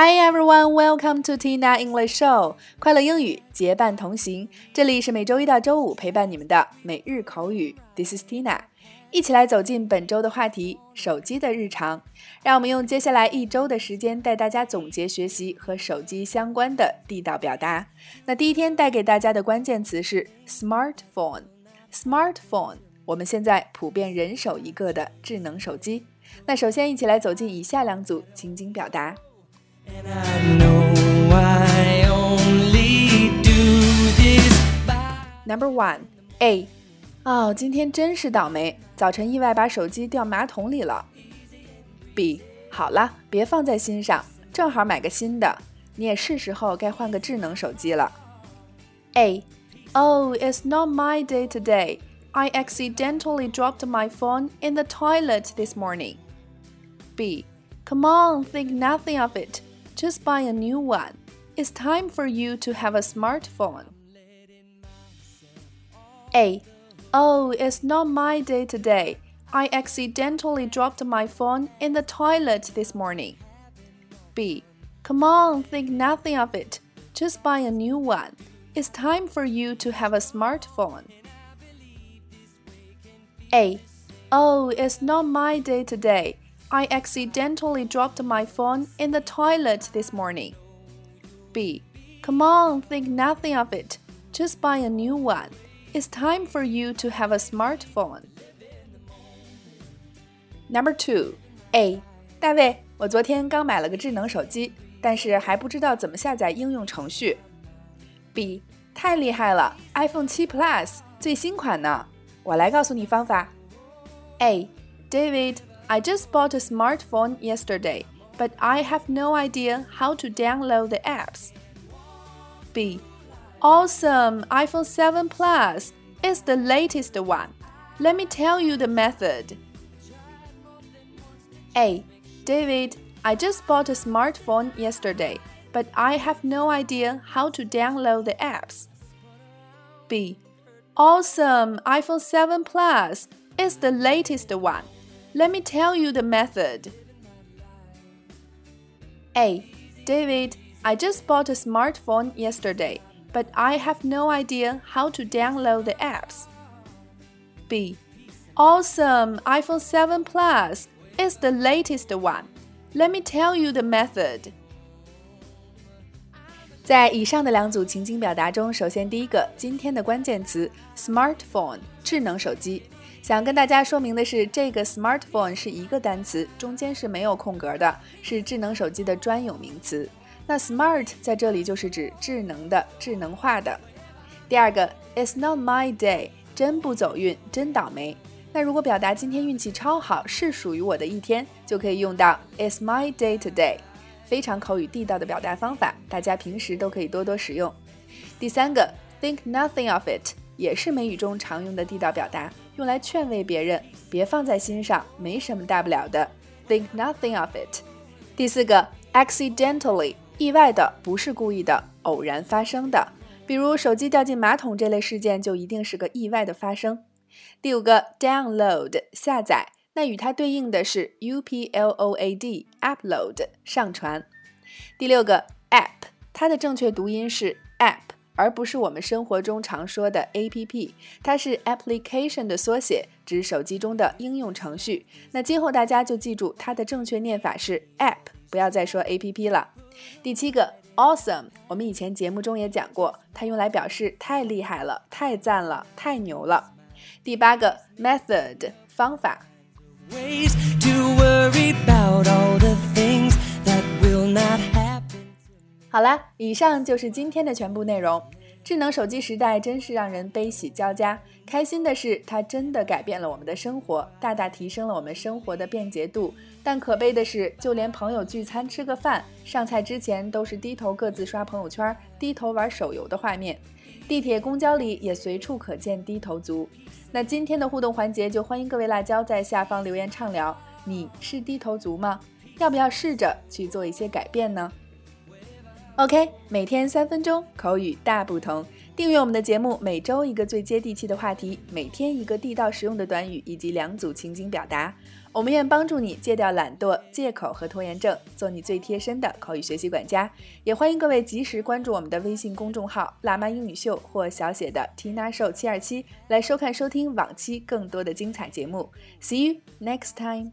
Hi everyone, welcome to Tina English Show。快乐英语结伴同行，这里是每周一到周五陪伴你们的每日口语。This is Tina，一起来走进本周的话题——手机的日常。让我们用接下来一周的时间带大家总结学习和手机相关的地道表达。那第一天带给大家的关键词是 smartphone。smartphone，我们现在普遍人手一个的智能手机。那首先一起来走进以下两组情景表达。Number one A，哦，今天真是倒霉，早晨意外把手机掉马桶里了。B，好了，别放在心上，正好买个新的，你也是时候该换个智能手机了。A，Oh, it's not my day today. I accidentally dropped my phone in the toilet this morning. B, come on, think nothing of it. Just buy a new one. It's time for you to have a smartphone. A. Oh, it's not my day today. I accidentally dropped my phone in the toilet this morning. B. Come on, think nothing of it. Just buy a new one. It's time for you to have a smartphone. A. Oh, it's not my day today. I accidentally dropped my phone in the toilet this morning. B. Come on, think nothing of it. Just buy a new one. It's time for you to have a smartphone. Number two, A. 大卫，我昨天刚买了个智能手机，但是还不知道怎么下载应用程序。B. 太厉害了，iPhone 7 Plus 最新款呢。我来告诉你方法。A. David, I just bought a smartphone yesterday, but I have no idea how to download the apps. B. Awesome! iPhone 7 Plus is the latest one. Let me tell you the method. A. David, I just bought a smartphone yesterday, but I have no idea how to download the apps. B. Awesome! iPhone 7 Plus is the latest one. Let me tell you the method. A. David, I just bought a smartphone yesterday, but I have no idea how to download the apps. B. Awesome! iPhone 7 Plus is the latest one. Let me tell you the method. 在以上的两组情景表达中，首先第一个，今天的关键词 smartphone 智能手机。 想跟大家说明的是，这个 smartphone 是一个单词，中间是没有空格的，是智能手机的专有名词。那 smart 在这里就是指智能的、智能化的。第二个，It's not my day，真不走运，真倒霉。那如果表达今天运气超好，是属于我的一天，就可以用到 It's my day today，非常口语地道的表达方法，大家平时都可以多多使用。第三个，Think nothing of it，也是美语中常用的地道表达。用来劝慰别人，别放在心上，没什么大不了的。Think nothing of it。第四个，accidentally，意外的，不是故意的，偶然发生的。比如手机掉进马桶这类事件，就一定是个意外的发生。第五个，download，下载，那与它对应的是 upload，upload，上传。第六个，app，它的正确读音是。而不是我们生活中常说的 A P P，它是 application 的缩写，指手机中的应用程序。那今后大家就记住它的正确念法是 app，不要再说 A P P 了。第七个 awesome，我们以前节目中也讲过，它用来表示太厉害了、太赞了、太牛了。第八个 method，方法。好啦，以上就是今天的全部内容。智能手机时代真是让人悲喜交加。开心的是，它真的改变了我们的生活，大大提升了我们生活的便捷度。但可悲的是，就连朋友聚餐吃个饭，上菜之前都是低头各自刷朋友圈、低头玩手游的画面。地铁、公交里也随处可见低头族。那今天的互动环节，就欢迎各位辣椒在下方留言畅聊。你是低头族吗？要不要试着去做一些改变呢？OK，每天三分钟，口语大不同。订阅我们的节目，每周一个最接地气的话题，每天一个地道实用的短语以及两组情景表达。我们愿帮助你戒掉懒惰、借口和拖延症，做你最贴身的口语学习管家。也欢迎各位及时关注我们的微信公众号“辣妈英语秀”或小写的 Tina Show 七二七，来收看收听往期更多的精彩节目。See you next time.